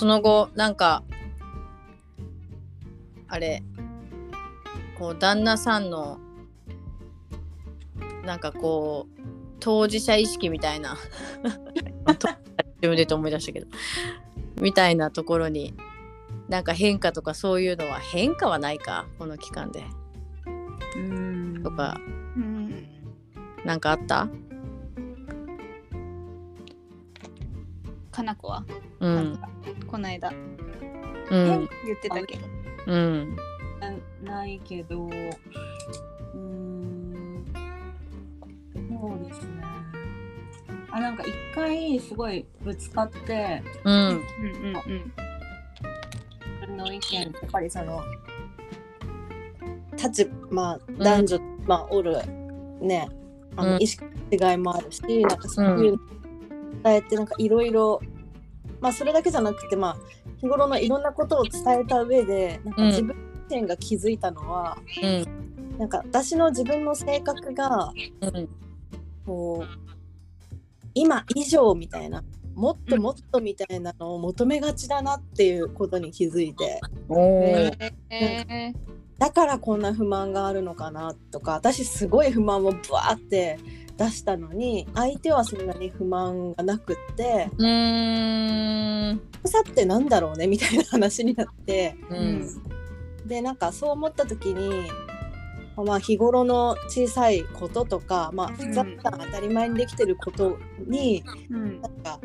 その後なんかあれこう旦那さんのなんかこう当事者意識みたいな自分でと思い出したけどみたいなところになんか変化とかそういうのは変化はないかこの期間で。うん。とかうん。なんかあった？かなこは、うんこの間。うん。言ってたけ？どうん。なないけど、うーん、そうですね。あ、なんか一回すごいぶつかって、うん。うんうんうん。自分の意見、やっぱりその、立まあ、男女、まあ、おる、ね、あの、うん。意識の違いもあるし、なんかそういうの伝えて、なんかいろいろ、まあ、それだけじゃなくて、まあ、日頃のいろんなことを伝えた上で、なんか自分自身が気づいたのは、うん。なんか私の自分の性格がうん。こう今以上みたいなもっともっとみたいなのを求めがちだなっていうことに気づいて。おー。えだからこんな不満があるのかなとか私すごい不満をブワーって出したのに相手はそんなに不満がなくってうーん。さってなんだろうねみたいな話になってうん。でなんかそう思った時にまあ日頃の小さいこととか、まあ、普段当たり前にできてることに、うん。なんか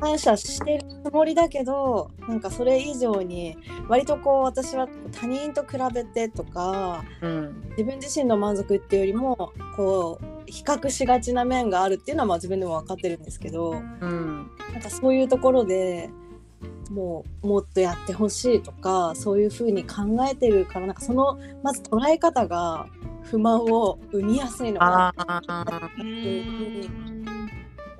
感謝してるつもりだけどなんかそれ以上に割とこう私は他人と比べてとかうん。自分自身の満足っていうよりもこう比較しがちな面があるっていうのはまあ自分でも分かってるんですけどうん。なんかそういうところでもうもっとやってほしいとかそういうふうに考えてるからなんかそのまず捉え方が不満を生みやすいのかなああうん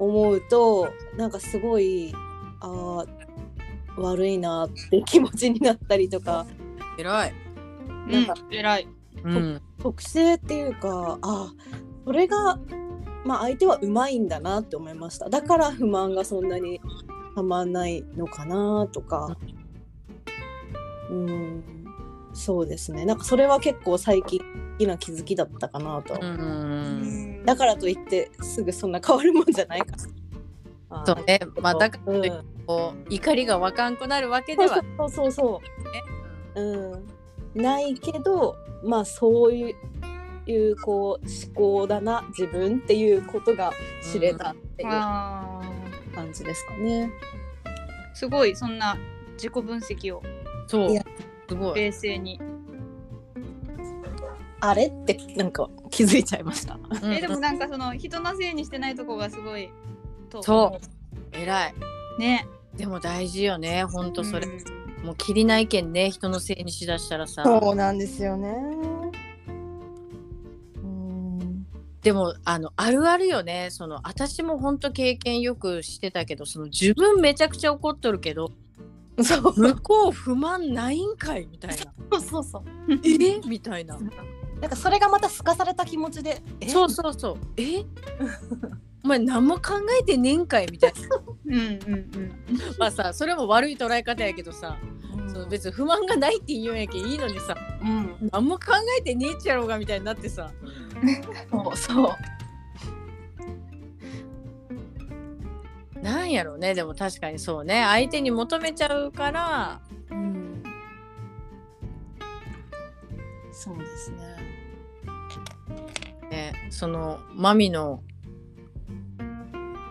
思うとなんかすごいあー悪いなって気持ちになったりとか。偉い。なんかうん偉い。うん。特性っていうかあそれが、まあ、相手はうまいんだなって思いました。だから不満がそんなにたまんないのかなとか。うん。そうですね。なんかそれは結構最近大きな気づきだったかなと、うんだからといってすぐそんな変わるもんじゃないから。そうね。まあだからうんといってこう怒りがわかんくなるわけではねそうそうそう。うん、ないけどまあそういういうこう思考だな自分っていうことが知れたっていうあ感じですかね。ーすごいそんな自己分析を。そう。すごい。冷静にあれ？ってなんか気づいちゃいました。うん。えでもなんかその人のせいにしてないとこがすごいとそう。偉い。ね。でも大事よねほんとそれ、うん。もうきりないけんね人のせいにしだしたらさ。そうなんですよね。うん。でもあのあるあるよね。その私もほんと経験よくしてたけどその自分めちゃくちゃ怒っとるけどそう。向こう不満ないんかいみたいな。そうそう。え？みたいななんかそれがまたすかされた気持ちで、え？そうそうそう。え？お前何も考えてねえんかいみたいな。うんうんうん。まあさそれも悪い捉え方やけどさ、うん。その別に不満がないって言うんやけんいいのにさうん、何も考えてねえっちゃろうがみたいになってさ。そうそう。なんやろうね。でも確かにそうね。相手に求めちゃうからそうですね。ねそのマミの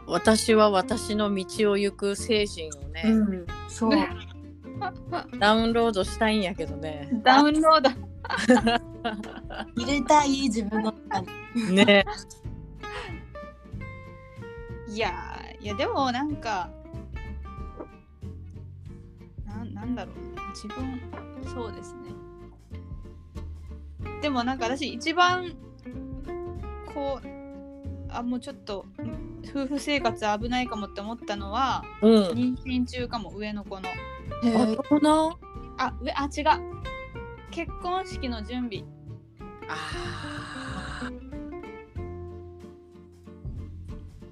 私は私の道を行く精神をね、うん、そう。ダウンロードしたいんやけどね。ダウンロード入れたい自分の中に。ね。いやーいやでもなんかなんなんだろうな自分そうですねでもなんか私一番こうあもうちょっとん夫婦生活危ないかもって思ったのはうん。妊娠中かも上の子の？あ、上あ違う。結婚式の準備。あー。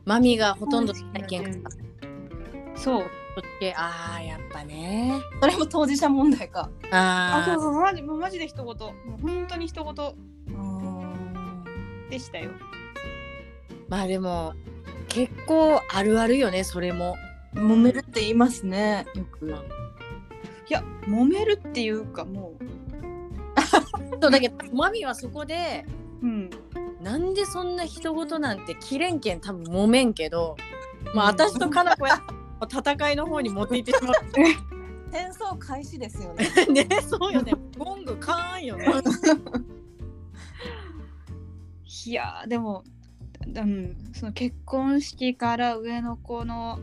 マミがほとんどしないけんか。そうそっちああやっぱね。それも当事者問題か。あそうあそうマジもうマジで一言。もう本当に一言。でしたよ。まあでも結構あるあるよねそれも。揉めるって言いますねよく。いや揉めるっていうかも そうだけどマミはそこでううん。なんでそんな人事なんて切れんけん多分揉めんけど。まあうん私とかな子や戦いの方に持っていってしま戦争開始ですよね。う ねそうよね。ゴングカーンよね。いやーでも、うん、その結婚式から上の子の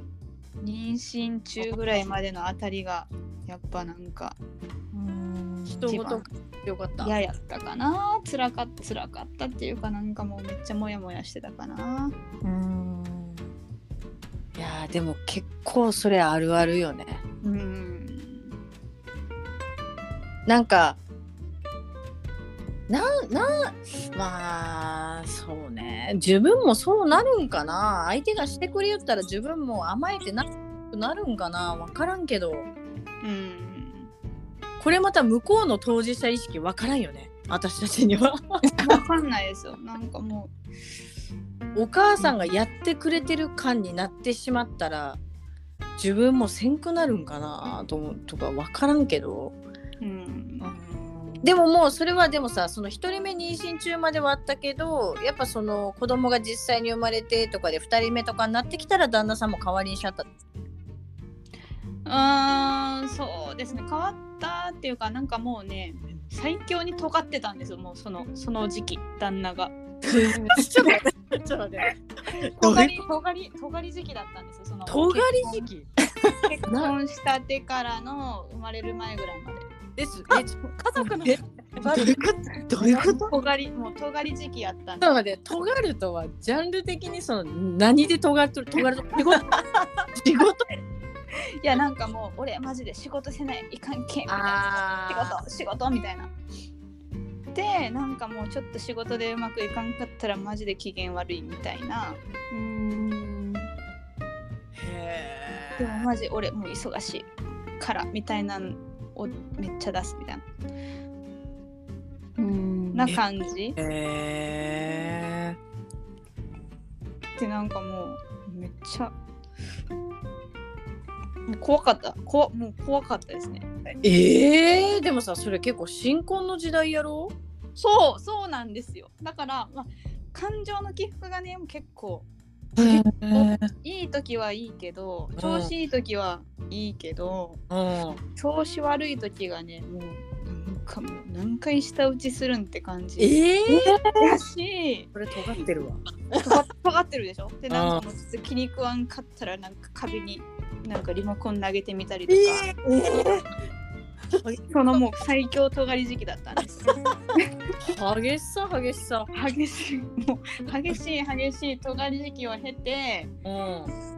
妊娠中ぐらいまでのあたりがやっぱなんか人事よかった。嫌やったかな。辛かった辛かったっていうかなんかもうめっちゃモヤモヤしてたかな。うん。いやーでも結構それあるあるよね。うん。なんかなんなんまあそうね。自分もそうなるんかな。相手がしてくれ言ったら自分も甘えてなくなるんかな。分からんけど。うん。これまた向こうの当事者意識分からんよね。私たちには。わかんないですよ。なんかもお母さんがやってくれてる感になってしまったら自分もせんくなるんかなと思うとか分からんけど。う、うん、でももうそれはでもさその1人目妊娠中まではあったけどやっぱその子供が実際に生まれてとかで2人目とかになってきたら旦那さんも代わりにしちゃったうーんそうですね。変わったっていうかなんかもうね最強に尖ってたんですよ。もうそのその時期旦那が。ちょっと待ってちょっと待って。尖り尖り尖り時期だったんですよその。尖り時期？結婚したてからの生まれる前ぐらいまで。です。え家族のえ どういうこと？どういうこと？尖りもう尖り時期やったんで。ちょっと待って尖るとはジャンル的にその何で尖ると尖ると仕事？仕事？いやなんかもう俺マジで仕事せないいかんけんみたいな。仕あ事仕事みたいなでなんかもうちょっと仕事でうまくいかんかったらマジで機嫌悪いみたいな。うん。へでもマジ俺もう忙しいからみたいなのをめっちゃ出すみたいうん。なな感じ。えでなんかもうめっちゃもう怖かった。こもう怖かったですね。えー、でもさそれ結構新婚の時代やろ？そうそうなんですよ。だから、まあ、感情の起伏がね結構いい時はいいけど調子いい時はいいけど、うん。調子悪い時がねもうなんかもう何回舌打ちするんって感じ。えー、だし。これ尖ってるわ。尖尖ってるでしょ？でなんかもうちょっと気に食わんかったらなんか壁になんかリモコン投げてみたりとか、そのもう最強尖り時期だったんです。よ激しさ激しさ激しいもう激しい激しい尖り時期を経てう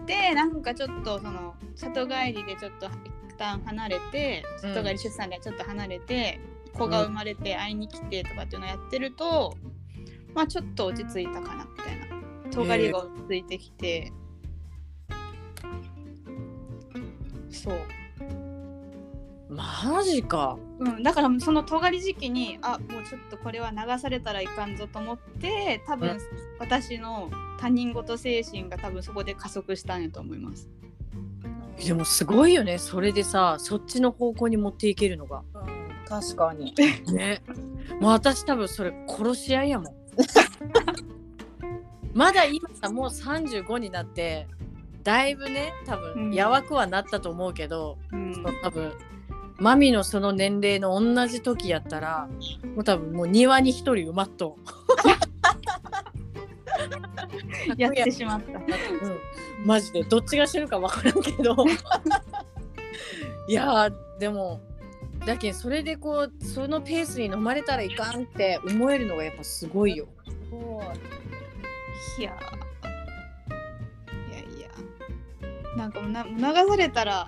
ん。でなんかちょっとその里帰りでちょっと一旦離れてうん里帰り出産でちょっと離れて、子が生まれて会いに来てとかっていうのをやってると、まあちょっと落ち着いたかなみたいな。尖りが落ち着いてきて、そう、マジかうん、だからその尖り時期にあもうちょっとこれは流されたらいかんぞと思って多分、うん。私の他人事精神が多分そこで加速したんやと思います。でもすごいよね。それでさそっちの方向に持っていけるのが。確かに。ね。もう私多分それ殺し合いやもん。まだ今さもう35になってだいぶね多うん。分やわくはなったと思うけど、うん。多分マミのその年齢の同じ時やったらもう多分もう庭に一人埋まっとう。やってしまった。うん、マジで。どっちが死ぬか分からんけど。いやーでもだけどそれでこうそのペースに飲まれたらいかんって思えるのがやっぱすごいよ。い。やー。いやいや。なんかもうな流されたら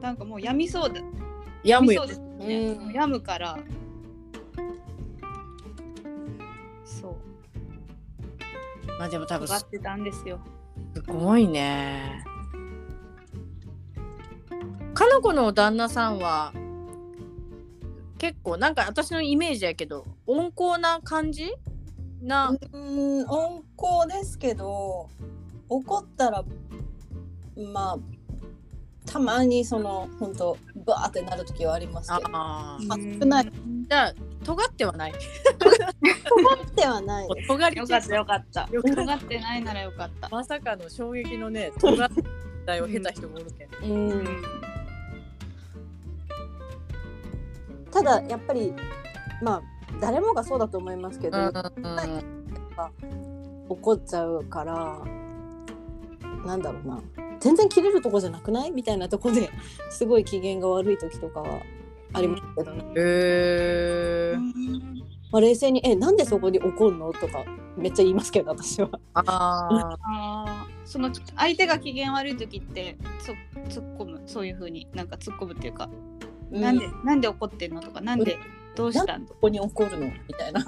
なんかもうやみそうだやむよやみそうですね、うん。もうやむから。そう。まあでも多分ってたんですよ。ごいね。かの子の旦那さんは結構なんか私のイメージやけど温厚な感じ？な、うん温厚ですけど怒ったらまあたまにその本当バーってなる時はありますけど。あー。あ少ないじゃあ尖ってはない。怒ってはない。尖りよかったよかった。よかった。尖ってないならよかった。まさかの衝撃のね尖ったを経た人もおるけん、うん。うんただやっぱりまあ誰もがそうだと思いますけど、怒っちゃうからなんだろうな全然切れるとこじゃなくない？みたいなとこで すごい機嫌が悪い時とかはありますけどね、へー。まあ、冷静に「えなんでそこに怒るの?」とかめっちゃ言いますけど私は。あああ、その相手が機嫌悪い時ってそ突っ込む。そういう風になんか突っ込むっていうか、なんでなんで怒ってんの？とかなんでどうしたん？とここに怒るの？みたいな。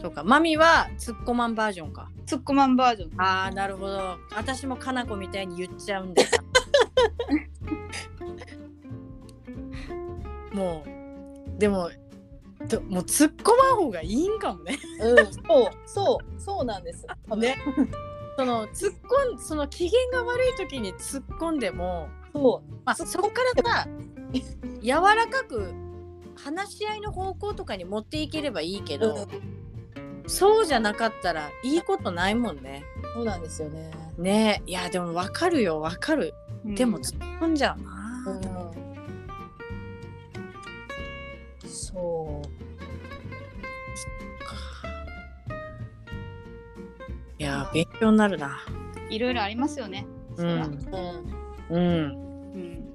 そうか。マミはツッコマンバージョンか。突っ込まんバージョン。ああなるほど。私もかなこみたいに言っちゃうんだよな。もうでもどもう突っ込まん方がいいんかもね。うん、そうそうそうなんです。ね。その突っ込んその機嫌が悪い時に突っ込んでも、そまあ、そこからさ柔らかく話し合いの方向とかに持っていければいいけう、ど、そうじゃなかったらいいことないもんね。そうなんですよね。ねいやでも分かるよ分かる。でも突っ込んじゃうな。うん、そう。いや勉強になるな。いろいろありますよね。うんうん、うん。うん。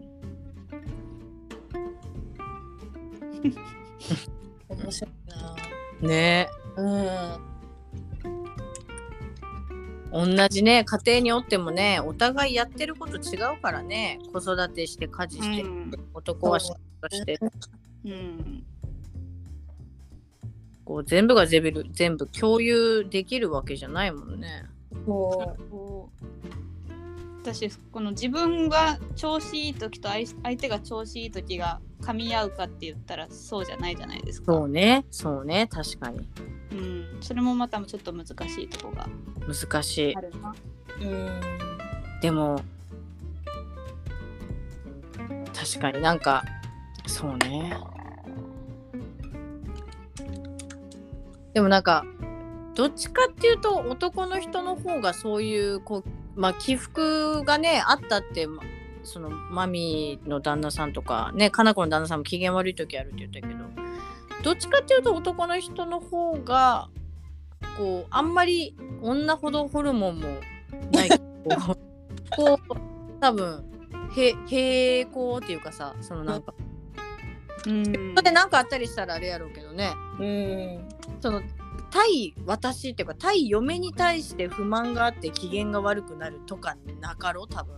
面白いな。ねうん、同じね家庭におってもねお互いやってること違うからね子育てして家事して、うん。男は仕事して。うん。こう全部が全部全部共有できるわけじゃないもんね。そこう私この自分が調子いい時と相相手が調子いい時が噛み合うかって言ったらそうじゃないじゃないですか。そうねそうね確かにうん、それもまたちょっと難しいとこが難しいあ。るな。う。うん。でも確かになんかそうねでもなんかどっちかっていうと男の人の方がそういうこうまあ起伏がねあったってまそのマミの旦那さんとかねかな子の旦那さんも機嫌悪い時あるって言ったけどどっちかっていうと男の人の方がこうあんまり女ほどホルモンもない。こうこう多分へ平行っていうかさそのなんかうん。で何かあったりしたらあれやろうけどね。うん。その対私っていうか対嫁に対して不満があって機嫌が悪くなるとかなかろう？多分。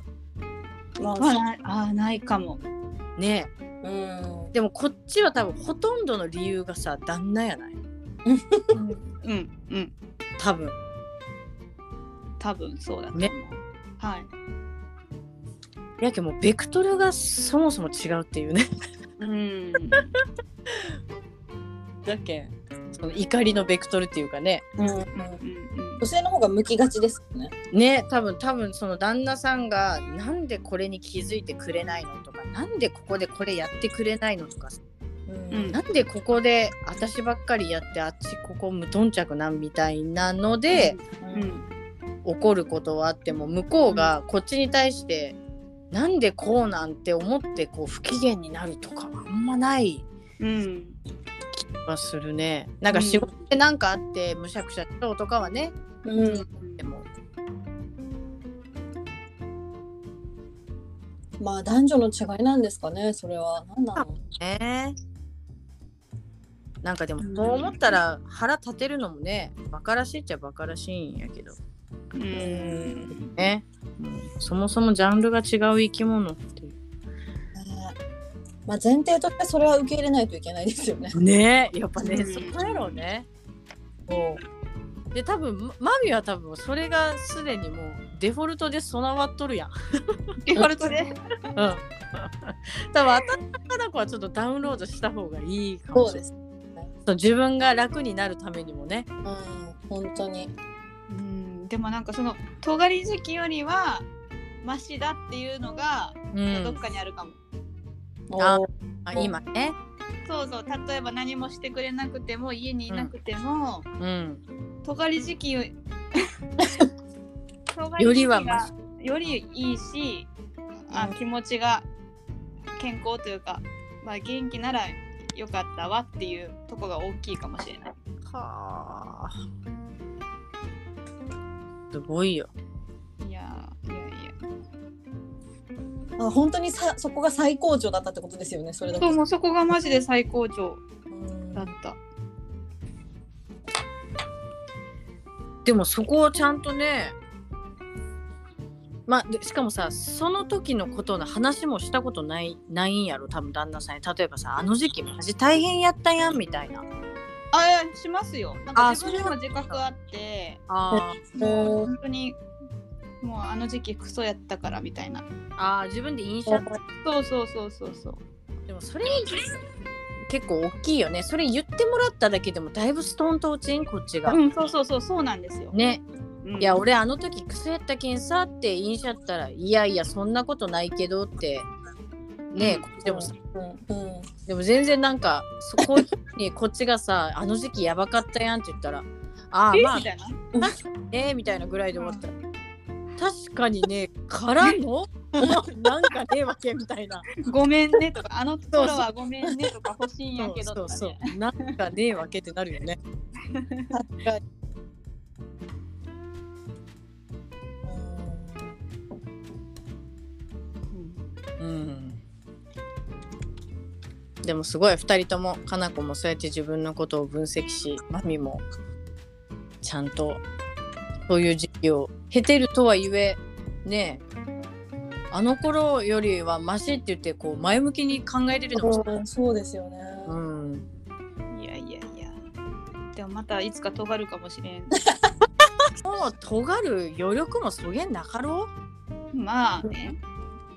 まあ、まあないあーないかも。ね。うん。でもこっちは多分ほとんどの理由がさ旦那やない？うん。うん多分。多分そうだ。ね。はい。やけどもうベクトルがそもそも違うっていうね。うん。だけんその怒りのベクトルっていうかね。うん。うん女性の方が向きがちですよね。ね多分多分その旦那さんがなんでこれに気づいてくれないのとかなんでここでこれやってくれないのとか。ううん。なんでここで私ばっかりやってあっちここ無頓着なんみたいなので、うんうん。怒ることはあっても向こうがこっちに対して、なんでこうなんて思ってこう不機嫌になるとかはあんまない。うん気がするね。なんか仕事で何かあってむしゃくしゃしそうとかはねうん。でもまあ男女の違いなんですかね。それは何なの？ねなんかでもうんそう思ったら腹立てるのもねバカらしいっちゃバカらしいんやけどうんね、うんそもそもジャンルが違う生き物まあ前提としてそれは受け入れないといけないですよね。ねやっぱね、うんそこやろうねそうで多分マミは多分それがすでにもうデフォルトで備わっとるやん。デフォルトで？うん。多分頭の子はちょっとダウンロードした方がいいかもしれない。そうです。そう自分が楽になるためにもね。うん、本当に。うん、でもなんかその尖り時期よりはマシだっていうのがうどっかにあるかも。あ今ね。そうそう例えば何もしてくれなくても家にいなくても、うん。尖り時期 よりはよりいいしあ気持ちが健康というか、まあ、元気ならよかったわっていうとこが大きいかもしれない。はあ。すごいよ。あ本当にさそこが最高潮だったってことですよね、それだけ。そうもうそこがマジで最高潮うんだった。でもそこをちゃんとね。まあ、でしかもさその時のことの話もしたことないないんやろ多分旦那さんに例えばさあの時期マジ大変やったやんみたいなあいやしますよ。なんかあ自分でも自覚あってあーもう本当にもうあの時期クソやったからみたいな。あー自分で印象。そうそうそうそうそう。でもそれ結構大きいよね。それ言ってもらっただけでもだいぶストンと落ちんこっちが、うんそうそうそうそう。なんですよ。ね。うん。いや俺あの時クソやったけんさって言いしゃったらいやいやそんなことないけどって。ね、うん。でもさ。うん。うん。でも全然なんかそこにこっちがさあの時期やばかったやんって言ったらああまあえみたいな？ね みたいなぐらいで終わった。ら、確かにねからの？なんかねえわけみたいな。ごめんねとかあの頃はごめんねとか欲しいんやけどそうそうとかね。そう。なんかねえわけってなるよね。確かに。うん。でもすごい2人ともかな子もそうやって自分のことを分析しマミもちゃんとそういう時期を経てるとはいえねえあの頃よりはマシって言ってこう前向きに考えれるのもうんそうですよね。うんいやいやいや。でもまたいつか尖るかもしれん。もう尖る余力もそげんなかろう？まあね。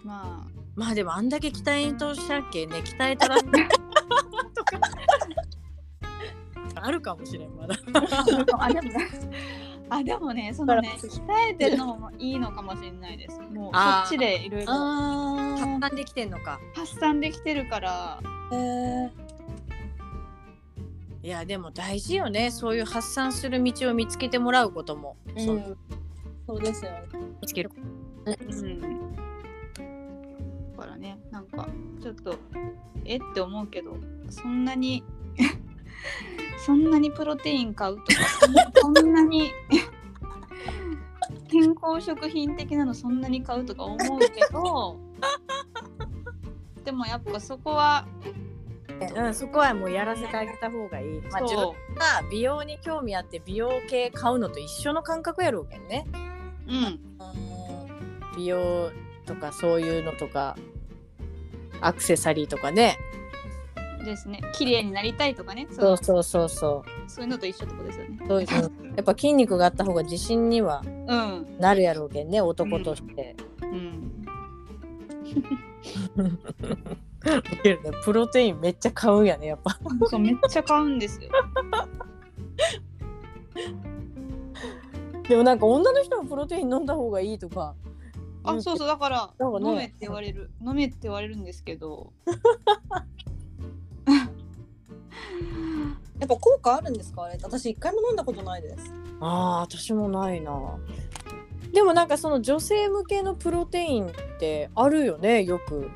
まあ。まあでもあんだけ鍛えんとしゃっけね鍛えたら とかあるかもしれんまだあでもね。そのね鍛えてるのもいいのかもしれないです。もうそあーっちでいろいろあ発散できてんのか発散できてるから。あ。へえ。いやでも大事よねそういう発散する道を見つけてもらうことも、う。そうんそうですよね。見つけるうん。だからねなんかちょっとえって思うけどそんなにそんなにプロテイン買うとかそんなに 健康食品的なのそんなに買うとか思うけど でもやっぱそこはうん、そこはもうやらせてあげた方がいい、まあ、自分そが美容に興味あって美容系買うのと一緒の感覚やろうけどね。ううん。美容とかそういうのとかアクセサリーとかねですね。綺麗になりたいとかね。そそううそうそうそう。そういうのと一緒ってことですよね。そういうやっぱ筋肉があった方が自信にはうん。なるやろうけんね男として、うん。ウケるねプロテインめっちゃ買うんやねやっぱ。そうめっちゃ買うんですよ。でもなんか女の人もプロテイン飲んだ方がいいとか。あそうそうだから飲めって言われる。飲めって言われるんですけど っぱ効果あるんですか？あれ。私一回も飲んだことないです。あー私もないな。でもなんかその女性向けのプロテインってあるよねよく。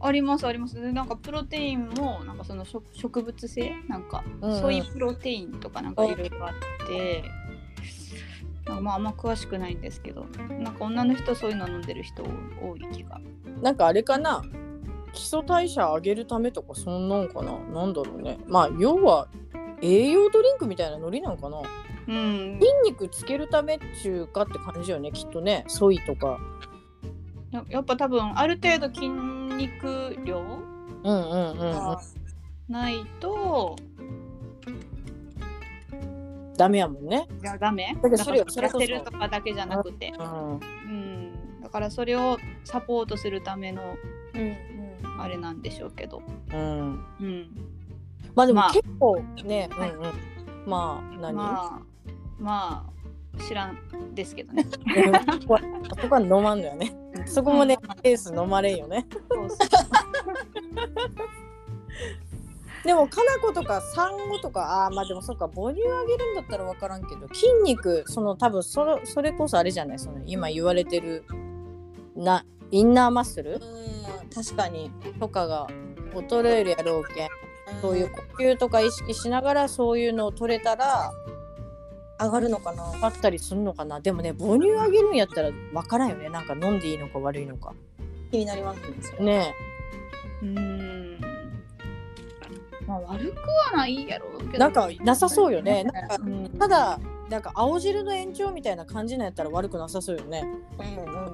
ありますあります。でなんかプロテインもなんかその植植物性？なんかうんうん。ソイプロテインとかなんかいろいろあって。なんかまああんま詳しくないんですけど。なんか女の人そういうの飲んでる人多い気が。なんかあれかな？基礎代謝上げるためとかそんなんかな？なんだろうね。まあ要は栄養ドリンクみたいなノリなんかな？うん。筋肉つけるためっちゅうかって感じよねきっとね。ソイとか。ややっぱ多分ある程度筋肉量うんうんうんうん。あないとダメやもんね。いやダメ。だからそれこそ痩せるとかだけじゃなくて、うん。うん、だからそれをサポートするためのうんあれなんでしょうけど、うん。うん、まあでもまあ結構ね、はいうんうん。まあ何、まあまあ知らんですけどね。うんそこはそこは飲まんのよね。そこもね、ケース飲まれんよね。そうそうでもかな子とか産後とかあーまあでもそっか母乳あげるんだったら分からんけど筋肉その多分それそれこそあれじゃない？その今言われてるなインナーマッスル？うん確かに。とかが衰えるやろうけん。そういう呼吸とか意識しながらそういうのを取れたら上がるのかな。あったりするのかな。でもね母乳あげるんやったら分からんよね。なんか飲んでいいのか悪いのか。気になりますね。ねうん。まあ悪くはないやろうけど。なんかなさそうよね。なんかうんただなんか青汁の延長みたいな感じなんやったら悪くなさそうよね。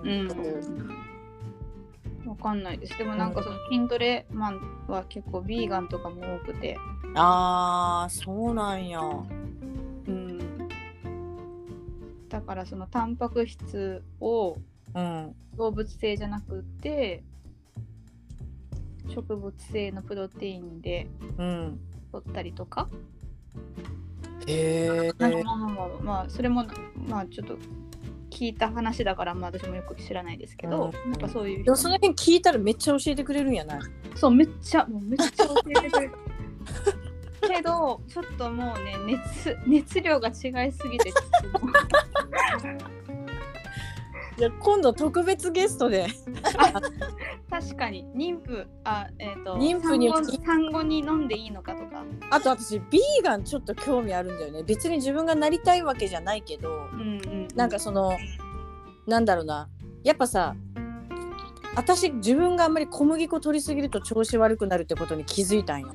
うん。うんわかんないです。でもなんかその筋トレマンは結構ビーガンとかも多くて。あーそうなんや。うん。だからそのタンパク質をうん。動物性じゃなくて植物性のプロテインでうん。取ったりとか。へえなんかまあまあまあ、まあ、それもまあちょっと聞いた話だから、まあ、私もよく知らないですけど、うん。なんかそういうでもその辺聞いたらめっちゃ教えてくれるんやない？そうめっちゃもうめっちゃ教えてくれた けどちょっともうね熱熱量が違いすぎてちょっともう。じゃあ今度特別ゲストで 確かに。妊婦あえっ、と妊婦に産後産後に飲んでいいのかとか、あと私ビーガンちょっと興味あるんだよね。別に自分がなりたいわけじゃないけど。うんうん、なんかそのなんだろうな。やっぱさ私自分があんまり小麦粉取りすぎると調子悪くなるってことに気づいたんよ。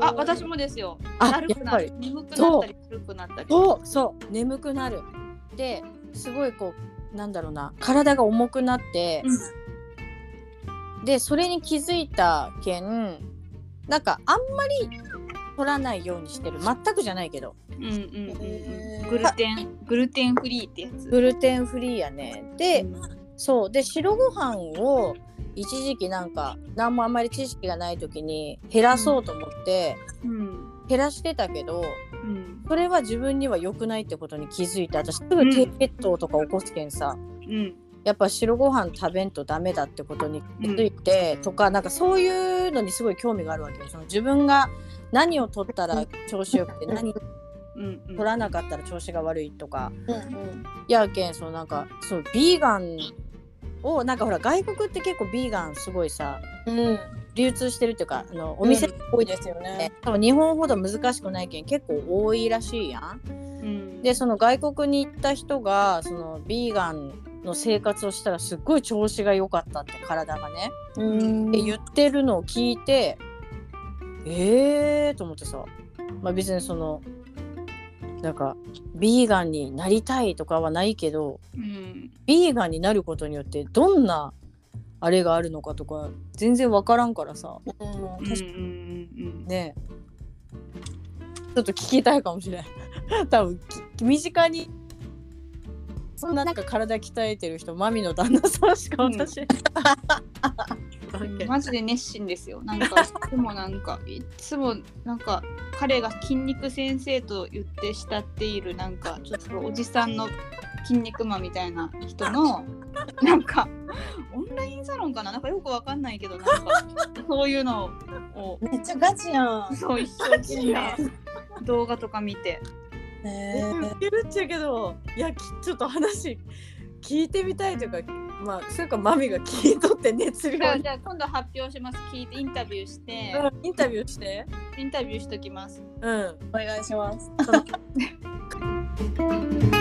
あ私もですよ。あだるくなる。やっ眠くなったり軽くなったり。そう。そう。眠くなる。ですごいこうなんだろうな。体が重くなって、でそれに気づいたけんなんかあんまり取らないようにしてる。全くじゃないけど。うんうんうんうん。へーグルテングルテンフリーってやつ。グルテンフリーやね。で、そう。で白ご飯を一時期なんか何もあんまり知識がない時に減らそうと思ってうん。減らしてたけどうん。それは自分には良くないってことに気づいて私すぐ低血糖とか起こすけんさ、うんやっぱ白ご飯食べんとダメだってことに気づいて、とかなんかそういうのにすごい興味があるわけよ。その自分が何を取ったら調子よくて何うんうん。取らなかったら調子が悪いとか。うんうん。やけんそのなんかそうビーガンをなんかほら外国って結構ビーガンすごいさうん。流通してるっていうかあのお店多いですよね。多分日本ほど難しくないけん結構多いらしいやん。うん。でその外国に行った人がそのビーガンの生活をしたらすっごい調子が良かったって体がね。うん。って言ってるのを聞いてえーと思ってさ、まあ、別にそのなんかビーガンになりたいとかはないけどうん。ビーガンになることによってどんなあれがあるのかとか全然分からんからさ。うん。うんうんうんね。えちょっと聞きたいかもしれん。多分き身近にそんななんか体鍛えてる人マミの旦那さんしか私、うん。マジで熱心ですよ。なんか、いつもなんか、いつもなんか、彼が筋肉先生と言って慕っている、なんか、ちょっとおじさんの筋肉マンみたいな人の、なんか、オンラインサロンかななんかよくわかんないけど、なんか、そういうのを、めっちゃガチやん。そう一生懸命動画とか見て。へ言ってるっちゃけどいやき ちょっと話聞いてみたいというかまあそれかマミが聞いとって熱量じゃあ、今度発表します。聞いてインタビューして、うんインタビューして。インタビューしときます。うん。お願いします